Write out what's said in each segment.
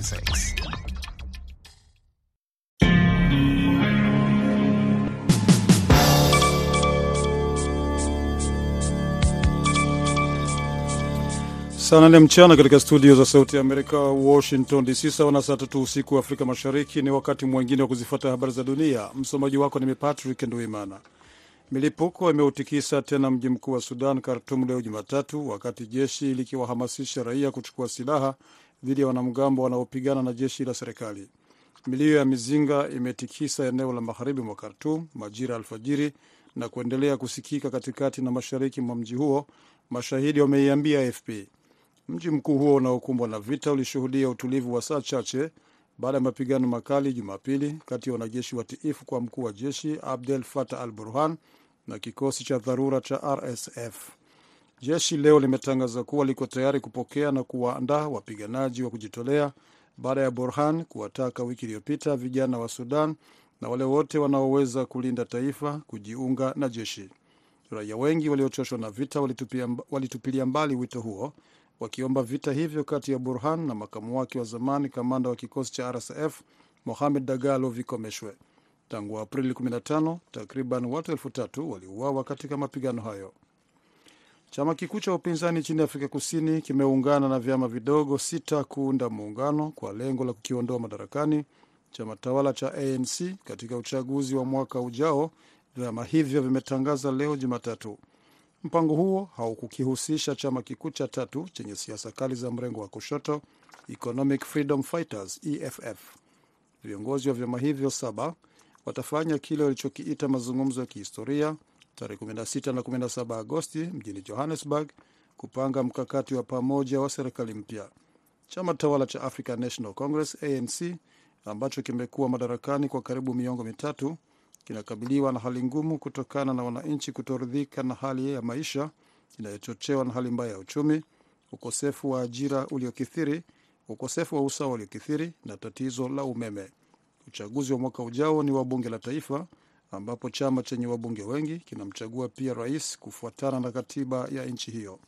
2006. Saa nane mchana katika studio za Sauti ya Amerika, Washington DC, sawa na saa tatu usiku wa Afrika Mashariki. Ni wakati mwingine wa kuzifuata habari za dunia. Msomaji wako ni Patrick Nduimana. Milipuko imeutikisa tena mji mkuu wa Sudan, Khartum, leo Jumatatu, wakati jeshi likiwahamasisha raia kuchukua silaha dhidi ya wanamgambo wanaopigana na jeshi la serikali. Milio ya mizinga imetikisa eneo la magharibi mwa Khartum majira alfajiri na kuendelea kusikika katikati na mashariki mwa mji huo, mashahidi wameiambia AFP. Mji mkuu huo unaokumbwa na vita ulishuhudia utulivu wa saa chache baada ya mapigano makali Jumapili kati ya wanajeshi watiifu kwa mkuu wa jeshi Abdel Fattah al Burhan na kikosi cha dharura cha RSF. Jeshi leo limetangaza kuwa liko tayari kupokea na kuwaandaa wapiganaji wa kujitolea baada ya Burhan kuwataka wiki iliyopita vijana wa Sudan na wale wote wanaoweza kulinda taifa kujiunga na jeshi. Raia wengi waliochoshwa na vita walitupilia mbali wito huo wakiomba vita hivyo kati ya Burhan na makamu wake wa zamani kamanda wa kikosi cha RSF Mohamed Dagalo vikomeshwe. Tangu Aprili 15 takriban watu elfu tatu waliuawa katika mapigano hayo. Chama kikuu cha upinzani nchini Afrika Kusini kimeungana na vyama vidogo sita kuunda muungano kwa lengo la kukiondoa madarakani chama tawala cha ANC katika uchaguzi wa mwaka ujao, vyama hivyo vimetangaza leo Jumatatu. Mpango huo haukukihusisha chama kikuu cha tatu chenye siasa kali za mrengo wa kushoto, Economic Freedom Fighters EFF. Viongozi wa vyama hivyo saba watafanya kile walichokiita mazungumzo ya kihistoria tarehe 16 na 17 Agosti mjini Johannesburg kupanga mkakati wa pamoja wa serikali mpya. Chama tawala cha African National Congress ANC ambacho kimekuwa madarakani kwa karibu miongo mitatu kinakabiliwa na hali ngumu kutokana na wananchi kutoridhika na hali ya maisha inayochochewa na hali mbaya ya uchumi, ukosefu wa ajira uliokithiri, ukosefu wa usawa uliokithiri na tatizo la umeme. Uchaguzi wa mwaka ujao ni wa bunge la taifa ambapo chama chenye wabunge wengi kinamchagua pia rais kufuatana na katiba ya nchi hiyo.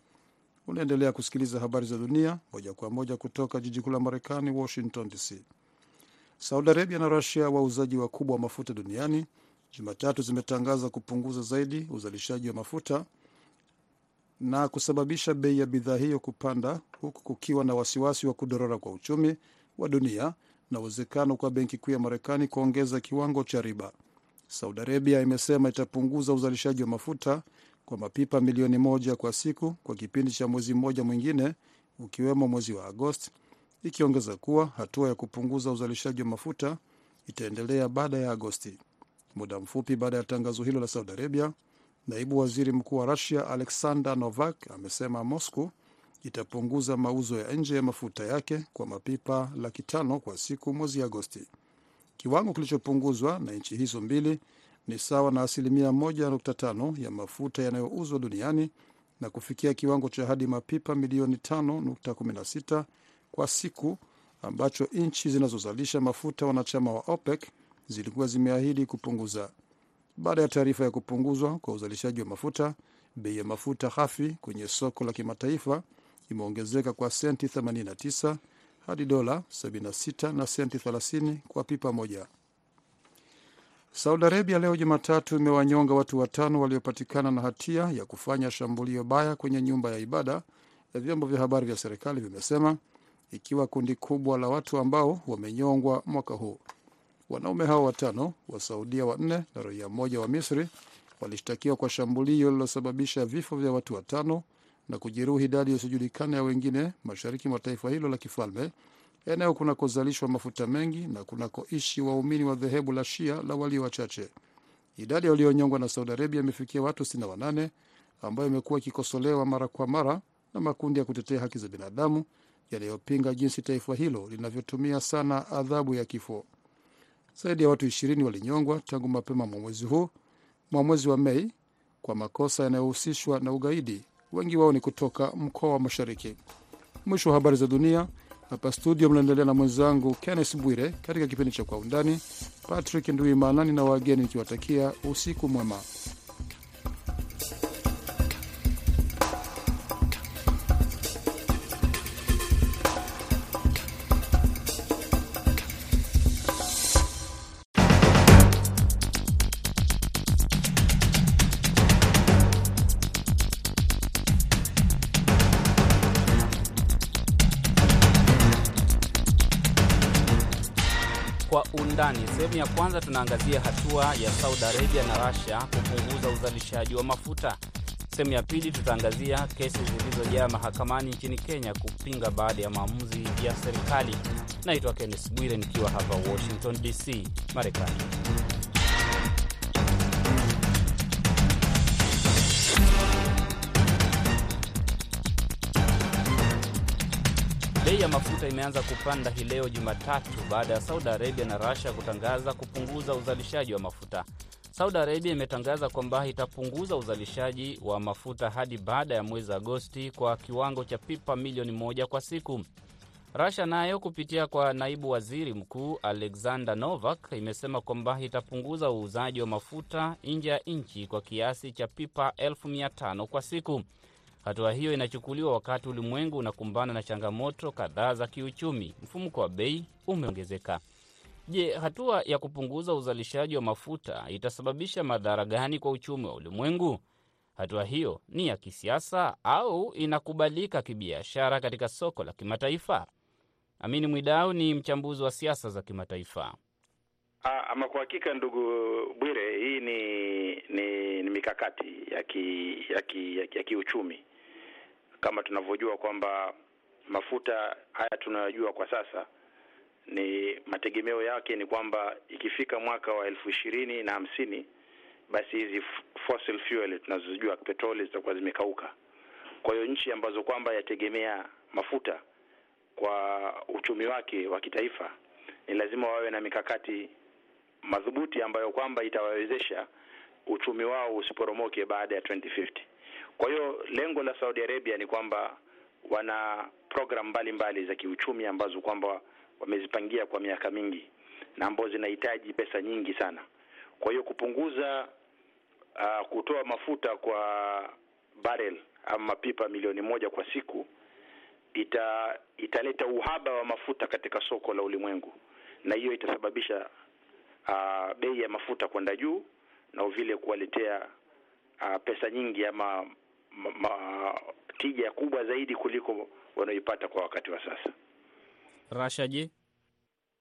Unaendelea kusikiliza habari za dunia moja kwa moja kutoka jiji kuu la Marekani, Washington DC. Saudi Arabia na Rusia, wauzaji wakubwa wa mafuta duniani, Jumatatu zimetangaza kupunguza zaidi uzalishaji wa mafuta na kusababisha bei ya bidhaa hiyo kupanda, huku kukiwa na wasiwasi wa kudorora kwa uchumi wa dunia na uwezekano kwa benki kuu ya Marekani kuongeza kiwango cha riba. Saudi Arabia imesema itapunguza uzalishaji wa mafuta kwa mapipa milioni moja kwa siku kwa kipindi cha mwezi mmoja mwingine, ukiwemo mwezi wa Agosti, ikiongeza kuwa hatua ya kupunguza uzalishaji wa mafuta itaendelea baada ya Agosti. Muda mfupi baada ya tangazo hilo la Saudi Arabia, naibu waziri mkuu wa Rusia Alexander Novak amesema Moscow itapunguza mauzo ya nje ya mafuta yake kwa mapipa laki tano kwa siku mwezi Agosti. Kiwango kilichopunguzwa na nchi hizo mbili ni sawa na asilimia 1.5 ya mafuta yanayouzwa duniani na kufikia kiwango cha hadi mapipa milioni 5.16 kwa siku ambacho nchi zinazozalisha mafuta wanachama wa OPEC zilikuwa zimeahidi kupunguza. Baada ya taarifa ya kupunguzwa kwa uzalishaji wa mafuta, bei ya mafuta ghafi kwenye soko la kimataifa imeongezeka kwa senti 89 hadi dola 76 na senti 30 kwa pipa moja. Saudi Arabia leo Jumatatu imewanyonga watu watano waliopatikana na hatia ya kufanya shambulio baya kwenye nyumba ya ibada, ya vyombo vya habari vya serikali vimesema, ikiwa kundi kubwa la watu ambao wamenyongwa mwaka huu. Wanaume hao watano, Wasaudia wanne na raia mmoja wa Misri walishtakiwa kwa shambulio lililosababisha vifo vya watu watano na kujeruhi idadi isiyojulikana ya wengine mashariki mwa taifa hilo la kifalme, eneo kunakozalishwa mafuta mengi na kunakoishi waumini wa dhehebu la Shia la walio wachache. Idadi walionyongwa na Saudi Arabia imefikia watu 68 ambayo imekuwa ikikosolewa mara kwa mara na makundi ya kutetea haki za binadamu yanayopinga jinsi taifa hilo linavyotumia sana adhabu ya kifo. Zaidi ya watu 20 walinyongwa tangu mapema mwa mwezi huu mwa mwezi wa Mei kwa makosa yanayohusishwa na ugaidi. Wengi wao ni kutoka mkoa wa Mashariki. Mwisho wa habari za dunia. Hapa studio mnaendelea na mwenzangu Kennes Bwire katika kipindi cha Kwa Undani. Patrick Nduimana na wageni nikiwatakia usiku mwema. Sehemu ya kwanza tunaangazia hatua ya Saudi Arabia na Russia kupunguza uzalishaji wa mafuta. Sehemu ya pili tutaangazia kesi zilizojaa mahakamani nchini Kenya kupinga baadhi ya maamuzi ya serikali. Naitwa Kenneth Bwire nikiwa hapa Washington DC, Marekani. Bei ya mafuta imeanza kupanda hii leo Jumatatu baada ya Saudi Arabia na Russia kutangaza kupunguza uzalishaji wa mafuta. Saudi Arabia imetangaza kwamba itapunguza uzalishaji wa mafuta hadi baada ya mwezi Agosti kwa kiwango cha pipa milioni moja kwa siku. Russia nayo kupitia kwa naibu waziri mkuu Alexander Novak imesema kwamba itapunguza uuzaji wa mafuta nje ya nchi kwa kiasi cha pipa elfu mia tano kwa siku. Hatua hiyo inachukuliwa wakati ulimwengu unakumbana na changamoto kadhaa za kiuchumi. Mfumuko wa bei umeongezeka. Je, hatua ya kupunguza uzalishaji wa mafuta itasababisha madhara gani kwa uchumi wa ulimwengu? Hatua hiyo ni ya kisiasa au inakubalika kibiashara katika soko la kimataifa? Amini Mwidau ni mchambuzi wa siasa za kimataifa. Ama kwa hakika, ndugu Bwire, hii ni ni, ni mikakati ya kiuchumi ya ki, ya, ya kiuchumi kama tunavyojua kwamba mafuta haya tunayojua kwa sasa ni mategemeo yake ni kwamba ikifika mwaka wa elfu ishirini na hamsini basi hizi fossil fuel tunazojua petroli zitakuwa zimekauka. Kwa hiyo nchi ambazo kwamba yategemea mafuta kwa uchumi wake wa kitaifa ni lazima wawe na mikakati madhubuti ambayo kwamba itawawezesha uchumi wao usiporomoke baada ya 2050. Kwa hiyo lengo la Saudi Arabia ni kwamba wana program mbalimbali za kiuchumi ambazo kwamba wamezipangia kwa miaka mingi na ambazo zinahitaji pesa nyingi sana. Kwa hiyo kupunguza uh, kutoa mafuta kwa barrel ama mapipa milioni moja kwa siku ita italeta uhaba wa mafuta katika soko la ulimwengu, na hiyo itasababisha uh, bei ya mafuta kwenda juu na vile kuwaletea uh, pesa nyingi ama ma, tija kubwa zaidi kuliko wanaoipata kwa wakati wa sasa. Rasha je?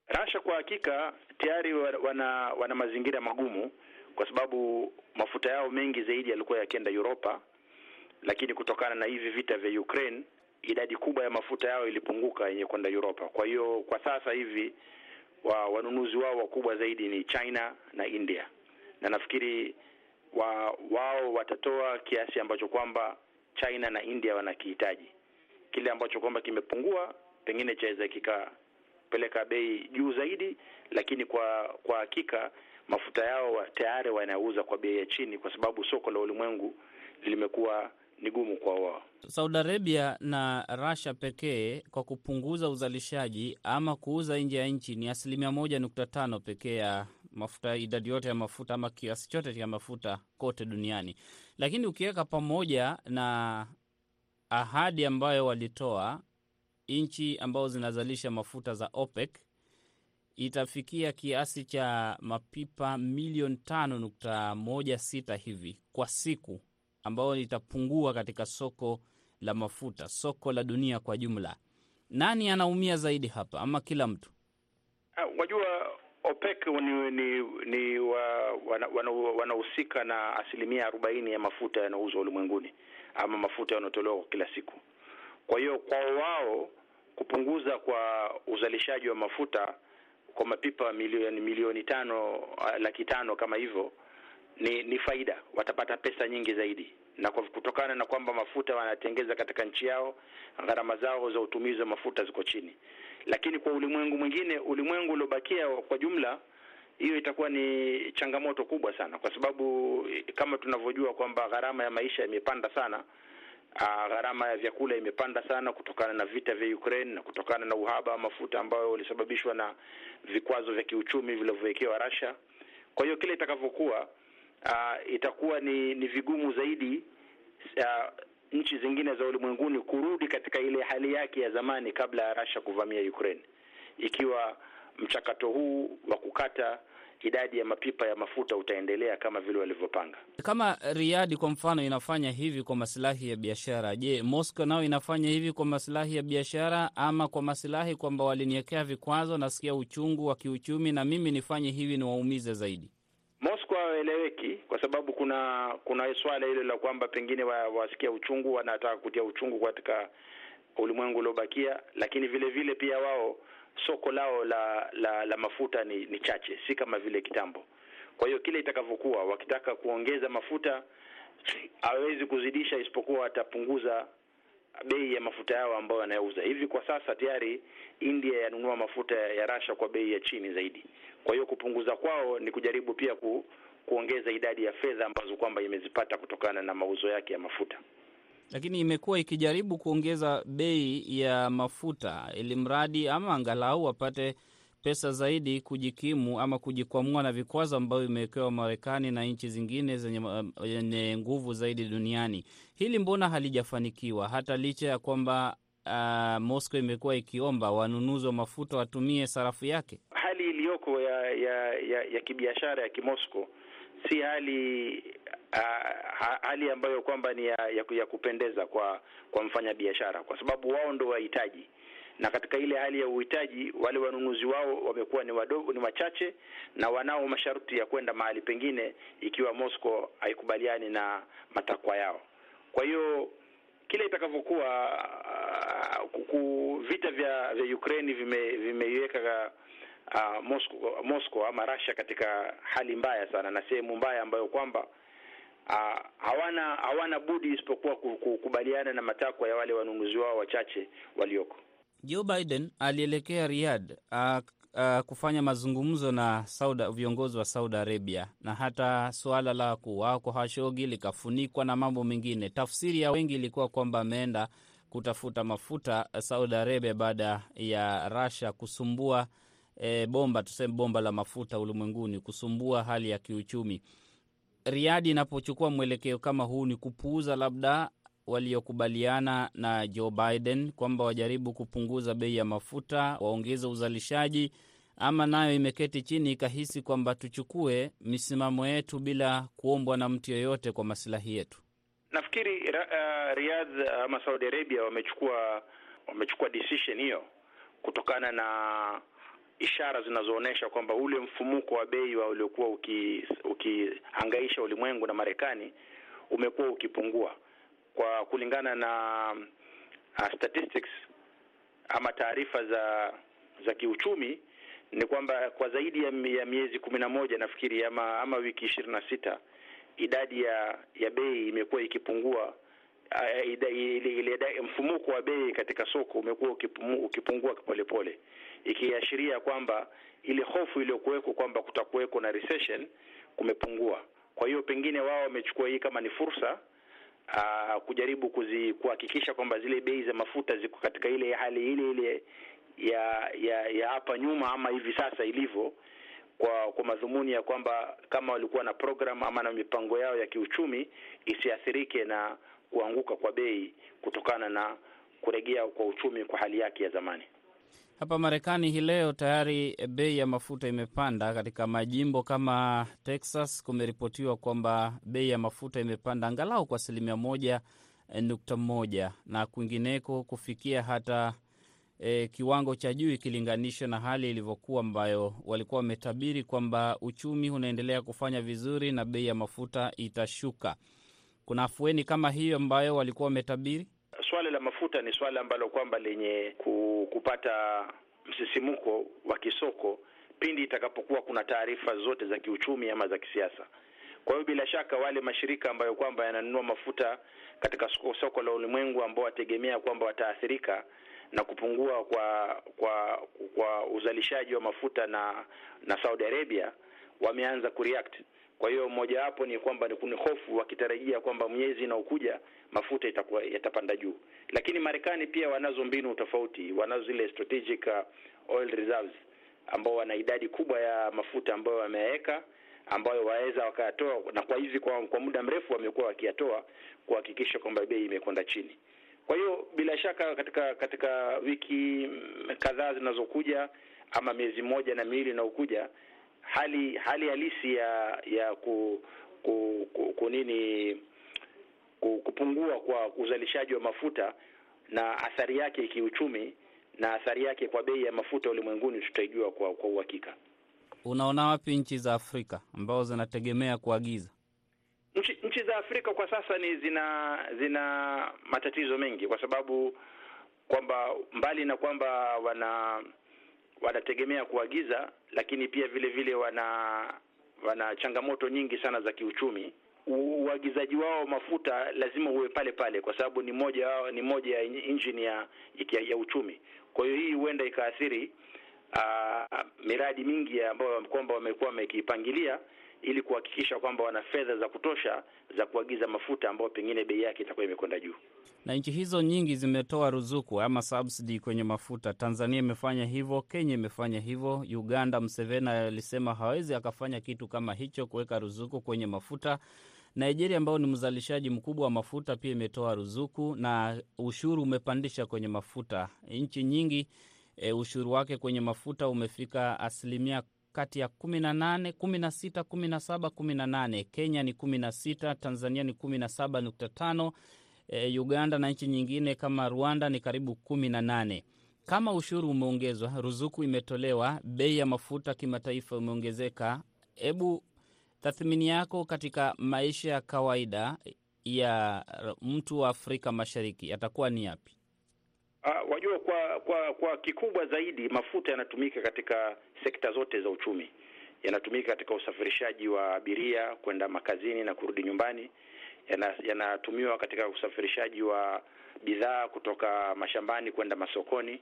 Rasha kwa hakika tayari wana wana mazingira magumu, kwa sababu mafuta yao mengi zaidi yalikuwa yakienda Europa, lakini kutokana na hivi vita vya Ukraine idadi kubwa ya mafuta yao ilipunguka yenye kwenda Europa. Kwa hiyo kwa sasa hivi wa wanunuzi wao wakubwa zaidi ni China na India, na nafikiri wa, wao watatoa kiasi ambacho kwamba China na India wanakihitaji. Kile ambacho kwamba kimepungua pengine chaweza kikapeleka bei juu zaidi, lakini kwa kwa hakika mafuta yao tayari wanauza kwa bei ya chini, kwa sababu soko la ulimwengu limekuwa ni gumu kwa wao. Saudi Arabia na Russia pekee kwa kupunguza uzalishaji ama kuuza nje ya nchi ni asilimia moja nukta tano pekee ya mafuta, idadi yote ya mafuta ama kiasi chote cha mafuta kote duniani. Lakini ukiweka pamoja na ahadi ambayo walitoa nchi ambazo zinazalisha mafuta za OPEC itafikia kiasi cha mapipa milioni tano nukta moja sita hivi kwa siku ambayo itapungua katika soko la mafuta, soko la dunia kwa jumla. Nani anaumia zaidi hapa, ama kila mtu? Wajua, OPEC ni, ni, ni wa, wanahusika wana na asilimia arobaini ya mafuta yanayouzwa ulimwenguni ama mafuta yanayotolewa kwa kila siku. Kwa hiyo kwao wao kupunguza kwa uzalishaji wa mafuta kwa mapipa milioni milioni tano laki tano kama hivyo ni ni faida, watapata pesa nyingi zaidi, na kwa kutokana na kwamba mafuta wanatengeza katika nchi yao, gharama zao za utumizi wa mafuta ziko chini. Lakini kwa ulimwengu mwingine, ulimwengu uliobakia kwa jumla, hiyo itakuwa ni changamoto kubwa sana, kwa sababu kama tunavyojua kwamba gharama ya maisha imepanda sana. Uh, gharama ya vyakula imepanda sana kutokana na vita vya Ukraine na kutokana na uhaba wa mafuta ambayo ulisababishwa na vikwazo vya kiuchumi vilivyowekewa Russia. Kwa hiyo kile itakavyokuwa Uh, itakuwa ni ni vigumu zaidi uh, nchi zingine za ulimwenguni kurudi katika ile hali yake ya zamani kabla ya Russia kuvamia Ukraine, ikiwa mchakato huu wa kukata idadi ya mapipa ya mafuta utaendelea kama vile walivyopanga. Kama Riyadh kwa mfano inafanya hivi kwa masilahi ya biashara, je, Moscow nao inafanya hivi kwa masilahi ya biashara ama kwa masilahi kwamba waliniwekea vikwazo, nasikia uchungu wa kiuchumi na mimi nifanye hivi niwaumize zaidi? Moscow hawaeleweki kwa sababu kuna kuna swala hilo la kwamba pengine wa, wasikia uchungu, wanataka kutia uchungu katika ulimwengu uliobakia, lakini vile vile pia wao soko lao la la, la mafuta ni, ni chache, si kama vile kitambo. Kwa hiyo kile itakavyokuwa, wakitaka kuongeza mafuta hawezi kuzidisha, isipokuwa watapunguza bei ya mafuta yao ambayo wanayouza hivi. Kwa sasa tayari India yanunua mafuta ya Rasha kwa bei ya chini zaidi. Kwa hiyo kupunguza kwao ni kujaribu pia ku, kuongeza idadi ya fedha ambazo kwamba imezipata kutokana na mauzo yake ya mafuta lakini imekuwa ikijaribu kuongeza bei ya mafuta ili mradi ama angalau wapate pesa zaidi kujikimu ama kujikwamua na vikwazo ambavyo imewekewa Marekani na nchi zingine zenye nguvu zaidi duniani. Hili mbona halijafanikiwa hata licha ya kwamba uh, Moscow imekuwa ikiomba wanunuzi wa mafuta watumie sarafu yake? Hali iliyoko ya ya, ya, ya kibiashara ya kimosco si hali uh, hali ambayo kwamba ni ya, ya, ya kupendeza kwa kwa mfanyabiashara, kwa sababu wao ndo wahitaji, na katika ile hali ya uhitaji wale wanunuzi wao wamekuwa ni wadogo, ni wachache, na wanao masharti ya kwenda mahali pengine ikiwa Moscow haikubaliani na matakwa yao. Kwa hiyo kile itakavyokuwa, uh, vita vya vya Ukraine vimeiweka vime Uh, Moscow, Moscow ama Russia katika hali mbaya sana na sehemu mbaya ambayo kwamba uh, hawana hawana budi isipokuwa kukubaliana na matakwa ya wale wanunuzi wao wachache walioko. Joe Biden alielekea Riyadh uh, uh, kufanya mazungumzo na Saudi, viongozi wa Saudi Arabia, na hata suala la kuuawa kwa Khashoggi likafunikwa na mambo mengine. Tafsiri ya wengi ilikuwa kwamba ameenda kutafuta mafuta Saudi Arabia baada ya Russia kusumbua E, bomba tuseme bomba la mafuta ulimwenguni kusumbua hali ya kiuchumi. Riadi inapochukua mwelekeo kama huu, ni kupuuza labda waliokubaliana na Joe Biden kwamba wajaribu kupunguza bei ya mafuta, waongeze uzalishaji, ama nayo imeketi chini ikahisi kwamba tuchukue misimamo yetu bila kuombwa na mtu yoyote kwa masilahi yetu. Nafikiri uh, Riyadh ama Saudi Arabia wamechukua wamechukua decision hiyo kutokana na ishara zinazoonyesha kwamba ule mfumuko wa bei wa uliokuwa ukihangaisha uki ulimwengu na Marekani umekuwa ukipungua. Kwa kulingana na uh, statistics ama taarifa za za kiuchumi ni kwamba kwa zaidi ya, miezi kumi na moja nafikiri ama ama wiki ishirini na sita idadi ya ya bei imekuwa ikipungua. Uh, ile mfumuko wa bei katika soko umekuwa ukipungua polepole ikiashiria kwamba ile hofu iliyokuweko kwamba kutakuweko na recession kumepungua. Kwa hiyo pengine wao wamechukua hii kama ni fursa aa, kujaribu kuzi kuhakikisha kwamba zile bei za mafuta ziko katika ile hali ile ile ya ya ya hapa nyuma ama hivi sasa ilivyo, kwa kwa madhumuni ya kwamba kama walikuwa na program ama na mipango yao ya kiuchumi isiathirike na kuanguka kwa bei kutokana na kuregea kwa uchumi kwa hali yake ya zamani. Hapa Marekani hii leo tayari bei ya mafuta imepanda. Katika majimbo kama Texas kumeripotiwa kwamba bei ya mafuta imepanda angalau kwa asilimia moja nukta moja na kwingineko kufikia hata e, kiwango cha juu ikilinganishwa na hali ilivyokuwa ambayo walikuwa wametabiri kwamba uchumi unaendelea kufanya vizuri na bei ya mafuta itashuka. Kuna afueni kama hiyo ambayo walikuwa wametabiri? Swala la mafuta ni swala ambalo kwamba lenye kupata msisimuko wa kisoko pindi itakapokuwa kuna taarifa zote za kiuchumi ama za kisiasa. Kwa hiyo bila shaka wale mashirika ambayo kwamba yananunua mafuta katika soko, la ulimwengu ambao wategemea kwamba wataathirika na kupungua kwa kwa kwa uzalishaji wa mafuta na na Saudi Arabia wameanza kureact. Kwa hiyo mojawapo ni kwamba ni hofu wakitarajia kwamba miezi inaokuja mafuta itakuwa yatapanda juu, lakini Marekani pia wanazo mbinu tofauti, wanazo zile strategic oil reserves ambao wana idadi kubwa ya mafuta ambayo wameweka, ambayo waweza wakayatoa, na kwa hivi kwa, kwa muda mrefu wamekuwa wakiyatoa kuhakikisha kwamba bei imekwenda chini. Kwa hiyo bila shaka katika katika wiki kadhaa zinazokuja ama miezi moja na miwili inayokuja hali hali halisi ya ya ku, ku, ku, ku nini ku, kupungua kwa uzalishaji wa mafuta na athari yake kiuchumi na athari yake kwa bei ya mafuta ulimwenguni tutaijua kwa kwa uhakika. Unaona wapi nchi za Afrika ambazo zinategemea kuagiza? Nchi nchi za Afrika kwa sasa ni zina zina matatizo mengi, kwa sababu kwamba mbali na kwamba wana wanategemea kuagiza, lakini pia vile vile wana wana changamoto nyingi sana za kiuchumi. Uagizaji wao mafuta lazima uwe pale pale, kwa sababu ni moja ni moja ya injini ya, ya, uchumi. Kwa hiyo hii huenda ikaathiri uh, miradi mingi ambayo kwamba wamekuwa wamekipangilia ili kuhakikisha kwamba wana fedha za kutosha za kuagiza mafuta ambayo pengine bei yake itakuwa imekwenda juu. Na nchi hizo nyingi zimetoa ruzuku ama subsidy kwenye mafuta. Tanzania imefanya hivyo, Kenya imefanya hivyo, Uganda Museveni alisema hawezi akafanya kitu kama hicho, kuweka ruzuku kwenye mafuta. Nigeria ambao ni mzalishaji mkubwa wa mafuta pia imetoa ruzuku na ushuru umepandisha kwenye mafuta. Nchi nyingi e, ushuru wake kwenye mafuta umefika asilimia kati ya kumi na nane kumi na sita kumi na saba kumi na nane. Kenya ni kumi na sita Tanzania ni kumi na saba nukta tano e, Uganda na nchi nyingine kama Rwanda ni karibu kumi na nane. Kama ushuru umeongezwa, ruzuku imetolewa, bei ya mafuta kimataifa imeongezeka, hebu tathmini yako katika maisha ya kawaida ya mtu wa Afrika Mashariki yatakuwa ni yapi? Uh, wajua kwa kwa kwa kikubwa zaidi mafuta yanatumika katika sekta zote za uchumi. Yanatumika katika usafirishaji wa abiria kwenda makazini na kurudi nyumbani. Yanatumiwa yana katika usafirishaji wa bidhaa kutoka mashambani kwenda masokoni,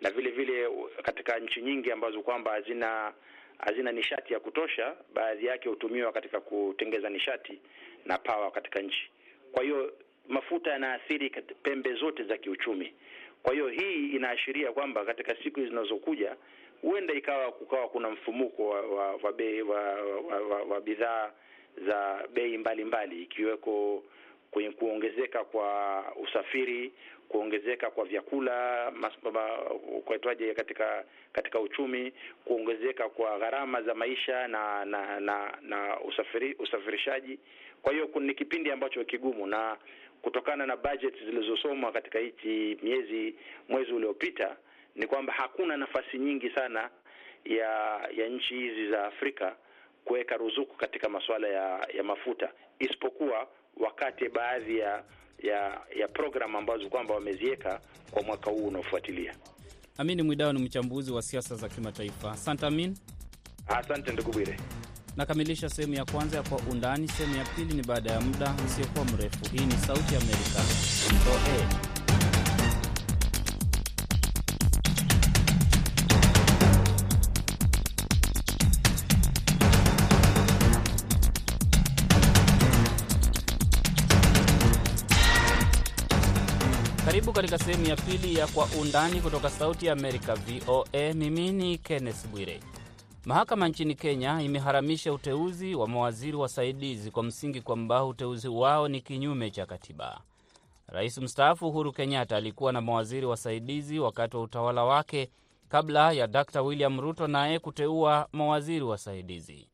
na vile vile katika nchi nyingi ambazo kwamba hazina hazina nishati ya kutosha, baadhi yake hutumiwa katika kutengeza nishati na pawa katika nchi. Kwa hiyo mafuta yanaathiri pembe zote za kiuchumi. Kwa hiyo hii inaashiria kwamba katika siku zinazokuja huenda ikawa kukawa kuna mfumuko wa wa, wa, wa, wa, wa, wa bidhaa za bei mbalimbali ikiweko kwenye kuongezeka kwa usafiri, kuongezeka kwa vyakula kwaitwaje katika katika uchumi, kuongezeka kwa gharama za maisha na na na, na usafiri, usafirishaji. Kwa hiyo ni kipindi ambacho kigumu na kutokana na budget zilizosomwa katika hichi miezi mwezi uliopita ni kwamba hakuna nafasi nyingi sana ya ya nchi hizi za Afrika kuweka ruzuku katika masuala ya ya mafuta, isipokuwa wakati baadhi ya ya ya programu ambazo kwamba wameziweka kwa mwaka huu unaofuatilia. Amini Mwidao ni mchambuzi wa siasa za kimataifa. Asante Amin. Asante ndugu Bwire. Nakamilisha sehemu ya kwanza ya Kwa Undani. Sehemu ya pili ni baada ya muda usiokuwa mrefu. Hii ni Sauti ya Amerika, VOA. Karibu katika sehemu ya pili ya Kwa Undani kutoka Sauti ya Amerika, VOA. Mimi ni Kenneth Bwire. Mahakama nchini Kenya imeharamisha uteuzi wa mawaziri wasaidizi kwa msingi kwamba uteuzi wao ni kinyume cha katiba. Rais mstaafu Uhuru Kenyatta alikuwa na mawaziri wasaidizi wakati wa utawala wake kabla ya Dr William Ruto naye kuteua mawaziri wasaidizi.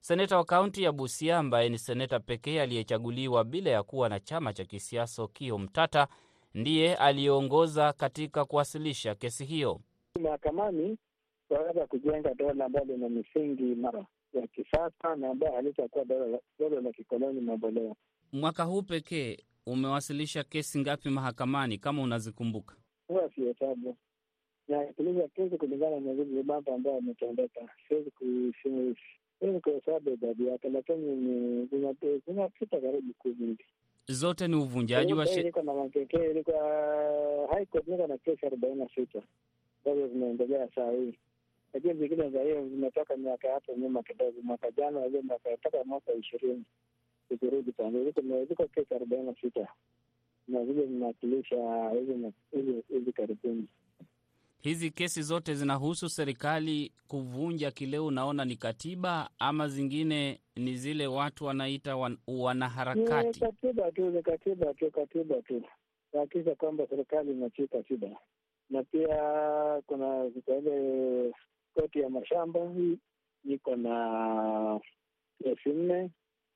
Seneta wa kaunti ya Busia ambaye ni seneta pekee aliyechaguliwa bila ya kuwa na chama cha kisiasa Okiya Mtata ndiye aliyeongoza katika kuwasilisha kesi hiyo mahakamani waweza kujenga dola ambalo lina misingi imara ya kisasa na ambayo halitakuwa dola la kikoloni mamboleo. Mwaka huu pekee umewasilisha kesi ngapi mahakamani kama unazikumbuka? Huwa sihesabu, nawasilisha kesi kulingana na vile mambo ambayo yametendeka. Siwezi kuhesabu idadi yake, lakini zinapita karibu kumi hivi. Zote ni uvunjaji wa sheria. Niko na makekee, ilikuwa High niko na kesi arobaini na sita ambazo zinaendelea saa hii lakini zingine za hiyo zimetoka miaka hapo nyuma kidogo, mwaka jana hiyo mwaka mpaka mwaka ishirini zikirudi pale, ziko kesi arobaini na sita na zile zinawakilisha hizi karibuni. Hizi kesi zote zinahusu serikali kuvunja kile unaona ni katiba, ama zingine ni zile watu wanaita wan, wanaharakati? Ni katiba tu, ni katiba tu, katiba tu kuhakikisha kwamba serikali inatii katiba, na pia kuna ile koti ya mashamba hii niko na kesi nne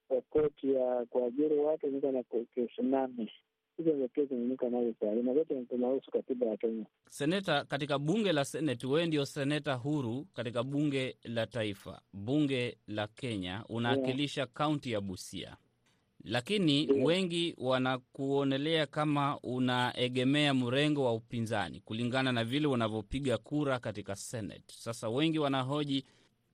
kwa koti ya kuajiri watu, niko na kesi nane. Hizo ndio kesi niko nazo saa hii, na zote zinahusu katiba ya Kenya. Seneta, katika bunge la Seneti, wewe ndio seneta huru katika bunge la taifa, bunge la Kenya, unawakilisha kaunti ya Busia, lakini wengi wanakuonelea kama unaegemea mrengo wa upinzani kulingana na vile unavyopiga kura katika Senate. Sasa wengi wanahoji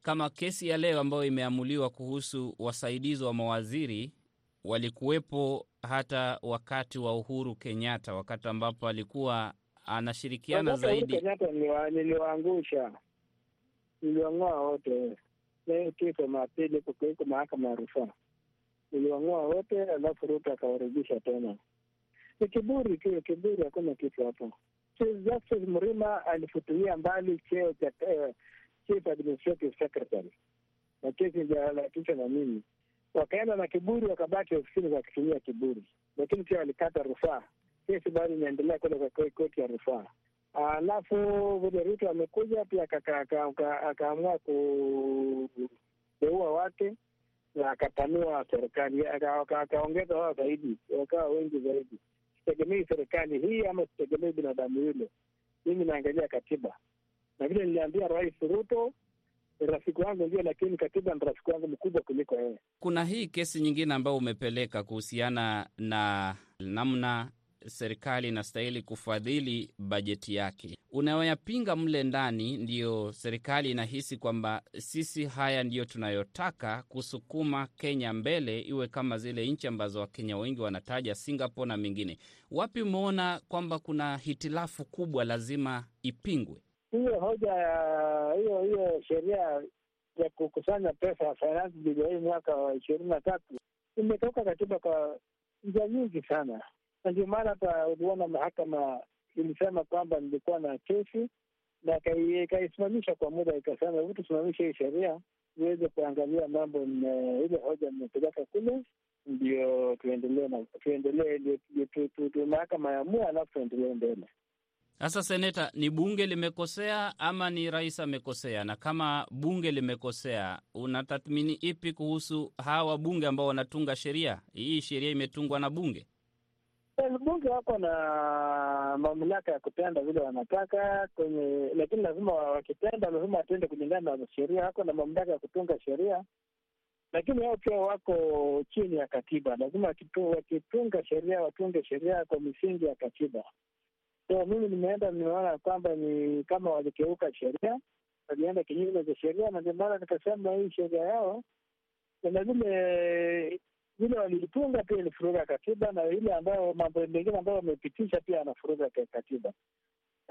kama kesi ya leo ambayo imeamuliwa kuhusu wasaidizi wa mawaziri walikuwepo hata wakati wa Uhuru Kenyatta, wakati ambapo alikuwa anashirikiana zaidi. Kenyatta niliwaangusha, niliwang'oa wote. Kiko mapili iko mahakama ya rufaa, niliwang'oa wote, alafu Ruto akawarejesha tena. Ni kiburi tu, kiburi, hakuna kitu hapo. Justice Mrima alifutilia mbali cheo cha eh, Chief Administrative Secretary na kesi iliharakishwa na mimi, wakaenda na kiburi, wakabaki ofisini wakitumia kiburi, lakini pia walikata rufaa. Kesi bado inaendelea kule kwa koti ya rufaa. Alafu vile Ruto amekuja pia akaamua kuteua wake na akapanua serikali, aka- aka- akaongeza wao zaidi, wakawa wengi zaidi. Sitegemei serikali hii ama sitegemei binadamu yule, mimi naangalia katiba, na vile niliambia Rais Ruto ni rafiki wangu ndio, lakini katiba ni rafiki wangu mkubwa kuliko yeye. Kuna hii kesi nyingine ambayo umepeleka kuhusiana na namna serikali inastahili kufadhili bajeti yake. Unayoyapinga mle ndani, ndiyo serikali inahisi kwamba sisi haya ndiyo tunayotaka kusukuma Kenya mbele, iwe kama zile nchi ambazo Wakenya wengi wanataja, Singapore na mengine. Wapi umeona kwamba kuna hitilafu kubwa lazima ipingwe? hiyo hoja ya hiyo hiyo sheria ya kukusanya pesa ya finance hii mwaka wa ishirini na tatu imetoka katiba kwa njia nyingi sana, na ndio maana hata uliona mahakama ilisema kwamba nilikuwa na kesi na ikaisimamisha kwa muda, ikasema hebu tusimamishe hii sheria iweze kuangalia mambo, ile hoja nimepeleka kule, ndio tuendelee tuendelee, mahakama yaamua, alafu tuendelee mbele. Sasa seneta, ni bunge limekosea ama ni rais amekosea? Na kama bunge limekosea, unatathmini ipi kuhusu hawa wabunge ambao wanatunga sheria? Hii sheria imetungwa na bunge. Bunge wako na mamlaka ya kutenda vile wanataka kwenye, lakini lazima wakitenda, lazima watende kulingana na sheria. Wako na mamlaka ya kutunga sheria, lakini wao pia wako chini ya katiba. Lazima wakitu- wakitunga sheria watunge sheria kwa misingi ya katiba. So mimi nimeenda, nimeona kwamba ni kama walikeuka sheria, walienda kinyume cha sheria, na ndio maana nikasema hii sheria yao na vile walilitunga pia ilifuruga katiba, na ile ambayo mambo mengine ambayo wamepitisha pia anafuruga ka- katiba,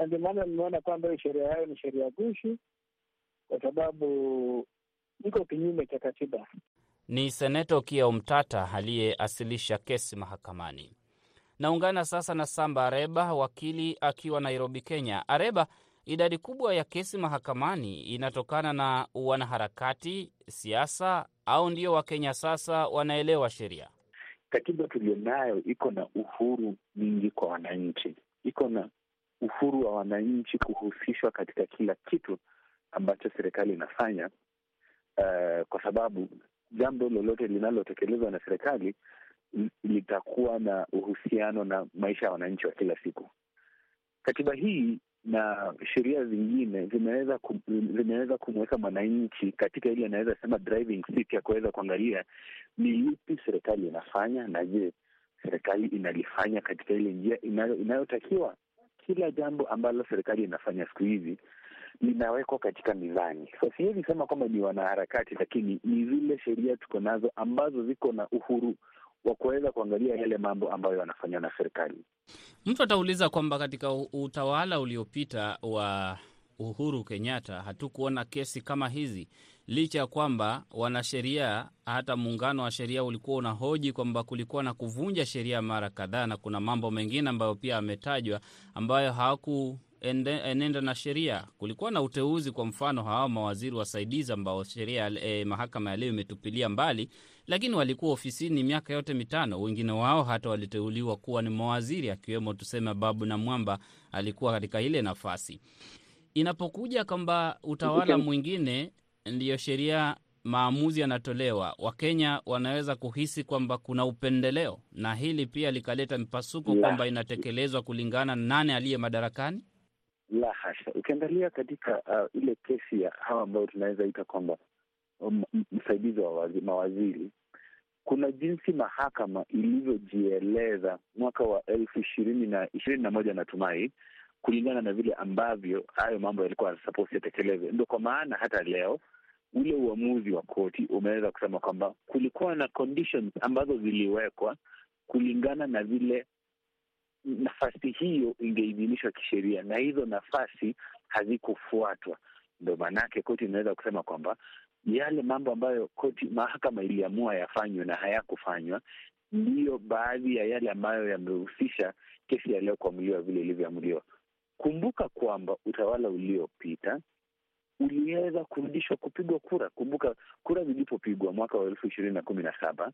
ndio maana nimeona kwamba hii sheria yao ni sheria gushi, kwa sababu iko kinyume cha katiba. Ni seneta Okiya Omtata aliyeasilisha kesi mahakamani. Naungana sasa na Samba Areba, wakili akiwa Nairobi, Kenya. Areba, idadi kubwa ya kesi mahakamani inatokana na wanaharakati, siasa, au ndio Wakenya sasa wanaelewa sheria? Katiba tulionayo iko na uhuru nyingi kwa wananchi, iko na uhuru wa wananchi kuhusishwa katika kila kitu ambacho serikali inafanya, uh, kwa sababu jambo lolote linalotekelezwa na serikali litakuwa na uhusiano na maisha ya wananchi wa kila siku. Katiba hii na sheria zingine zimeweza zimeweza kumweka mwananchi katika ile anaweza sema driving seat ya kuweza kuangalia ni yupi serikali inafanya na je, serikali inalifanya katika ile njia inayo, inayotakiwa. Kila jambo ambalo serikali inafanya siku hizi linawekwa katika mizani. So siwezi sema kwamba ni wanaharakati, lakini ni zile sheria tuko nazo ambazo ziko na uhuru wa kuweza kuangalia yale mambo ambayo yanafanywa na serikali. Mtu atauliza kwamba katika utawala uliopita wa Uhuru Kenyatta hatukuona kesi kama hizi, licha ya kwamba wanasheria, hata muungano wa sheria ulikuwa unahoji kwamba kulikuwa na kuvunja sheria mara kadhaa, na kuna mambo mengine ambayo pia ametajwa ambayo hawakuenenda na sheria. Kulikuwa na uteuzi, kwa mfano hawa mawaziri wasaidizi ambao sheria eh, mahakama ya leo imetupilia mbali, lakini walikuwa ofisini miaka yote mitano. Wengine wao hata waliteuliwa kuwa ni mawaziri, akiwemo tuseme Babu na Mwamba alikuwa katika ile nafasi. Inapokuja kwamba utawala mwingine ndiyo sheria maamuzi yanatolewa, Wakenya wanaweza kuhisi kwamba kuna upendeleo, na hili pia likaleta mpasuko kwamba inatekelezwa kulingana na nane aliye madarakani. La hasha. Ukiangalia katika uh, ile kesi ya hawa ambayo tunaweza ita kwamba um, msaidizi wa mawaziri, kuna jinsi mahakama ilivyojieleza mwaka wa elfu ishirini na ishirini na moja natumai, kulingana na vile ambavyo hayo mambo yalikuwa supposed yatekelezwe. Ndo kwa maana hata leo ule uamuzi wa koti umeweza kusema kwamba kulikuwa na conditions ambazo ziliwekwa kulingana na vile nafasi hiyo ingeidhinishwa kisheria na hizo nafasi hazikufuatwa. Ndo maanake koti inaweza kusema kwamba yale mambo ambayo koti mahakama iliamua yafanywe na hayakufanywa ndiyo baadhi ya yale ambayo yamehusisha kesi ya leo kuamuliwa vile ilivyoamuliwa. Kumbuka kwamba utawala uliopita uliweza kurudishwa kupigwa kura. Kumbuka kura zilipopigwa mwaka wa elfu ishirini na kumi na saba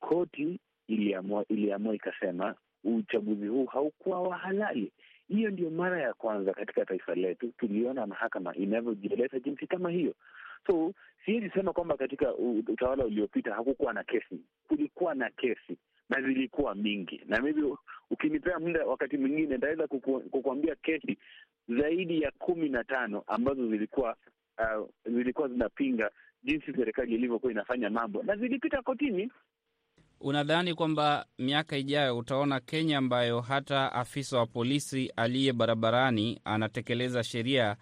koti iliamua iliamua ikasema uchaguzi huu haukuwa wa halali. Hiyo ndio mara ya kwanza katika taifa letu tuliona mahakama inavyojieleza jinsi kama hiyo. So siwezi sema kwamba katika utawala uliopita hakukuwa na kesi. Kulikuwa na kesi na zilikuwa mingi, na maybe ukinipea muda, wakati mwingine nitaweza kuku, kukuambia kesi zaidi ya kumi na tano ambazo zilikuwa uh, zilikuwa zinapinga jinsi serikali ilivyokuwa inafanya mambo na zilipita kotini. Unadhani kwamba miaka ijayo utaona Kenya ambayo hata afisa wa polisi aliye barabarani anatekeleza sheria,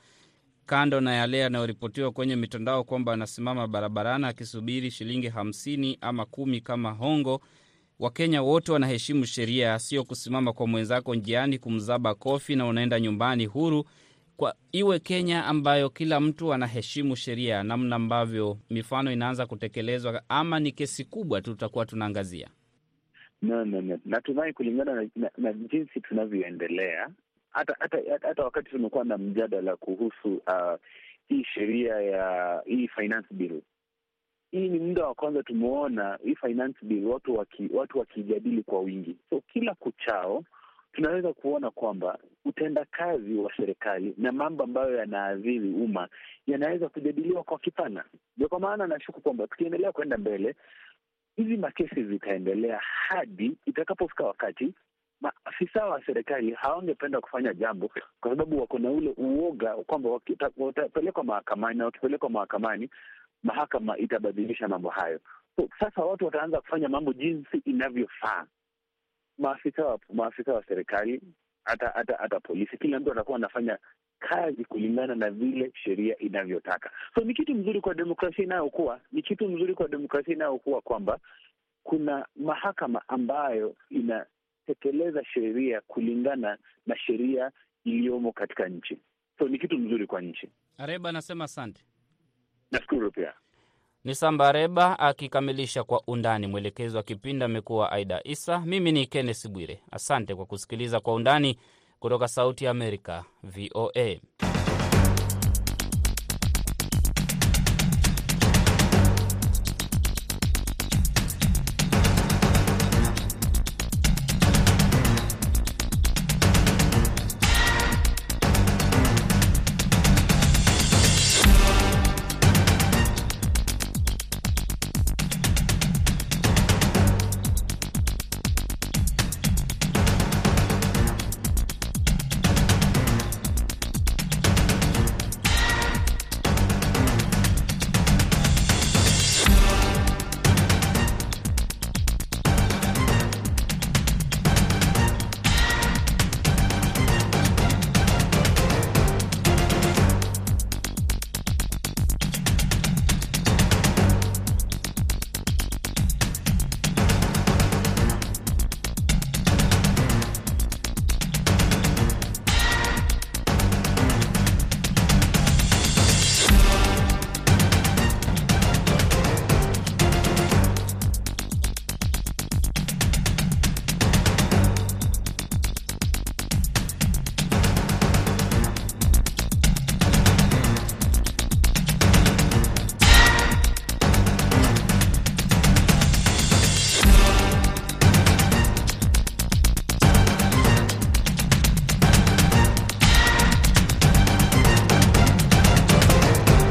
kando na yale yanayoripotiwa kwenye mitandao kwamba anasimama barabarani akisubiri shilingi hamsini ama kumi kama hongo? Wakenya wote wanaheshimu sheria, sio kusimama kwa mwenzako njiani kumzaba kofi na unaenda nyumbani huru. Kwa iwe Kenya ambayo kila mtu anaheshimu sheria, namna ambavyo mifano inaanza kutekelezwa, ama ni kesi kubwa tu tutakuwa tunaangazia? No, no, no. Natumai kulingana na, na, na jinsi tunavyoendelea, hata hata hata wakati tumekuwa na mjadala kuhusu uh, hii sheria ya hii finance bill, hii ni muda wa kwanza tumeona hii finance bill watu waki, watu wakijadili kwa wingi. So kila kuchao tunaweza kuona kwamba utendakazi wa serikali na mambo ambayo yanaathiri umma yanaweza kujadiliwa kwa kipana. Ndio kwa maana nashuku kwamba tukiendelea kwenda mbele hizi makesi zitaendelea hadi itakapofika wakati maafisa wa serikali hawangependa kufanya jambo kwa sababu wako na ule uoga kwamba watapelekwa mahakamani, na wakipelekwa mahakamani mahakama itabadilisha mambo hayo. So, sasa watu wataanza kufanya mambo jinsi inavyofaa. Maafisa wa maafisa wa serikali hata hata hata polisi, kila mtu atakuwa anafanya kazi kulingana na vile sheria inavyotaka. So ni kitu mzuri kwa demokrasia inayokuwa, ni kitu mzuri kwa demokrasia inayokuwa kwamba kuna mahakama ambayo inatekeleza sheria kulingana na sheria iliyomo katika nchi. So ni kitu mzuri kwa nchi. Areba anasema asante. Nashukuru pia. Ni Samba Areba akikamilisha kwa undani. Mwelekezi wa kipindi amekuwa Aida Isa. Mimi ni Kenneth Bwire, asante kwa kusikiliza kwa undani kutoka Sauti ya Amerika, VOA.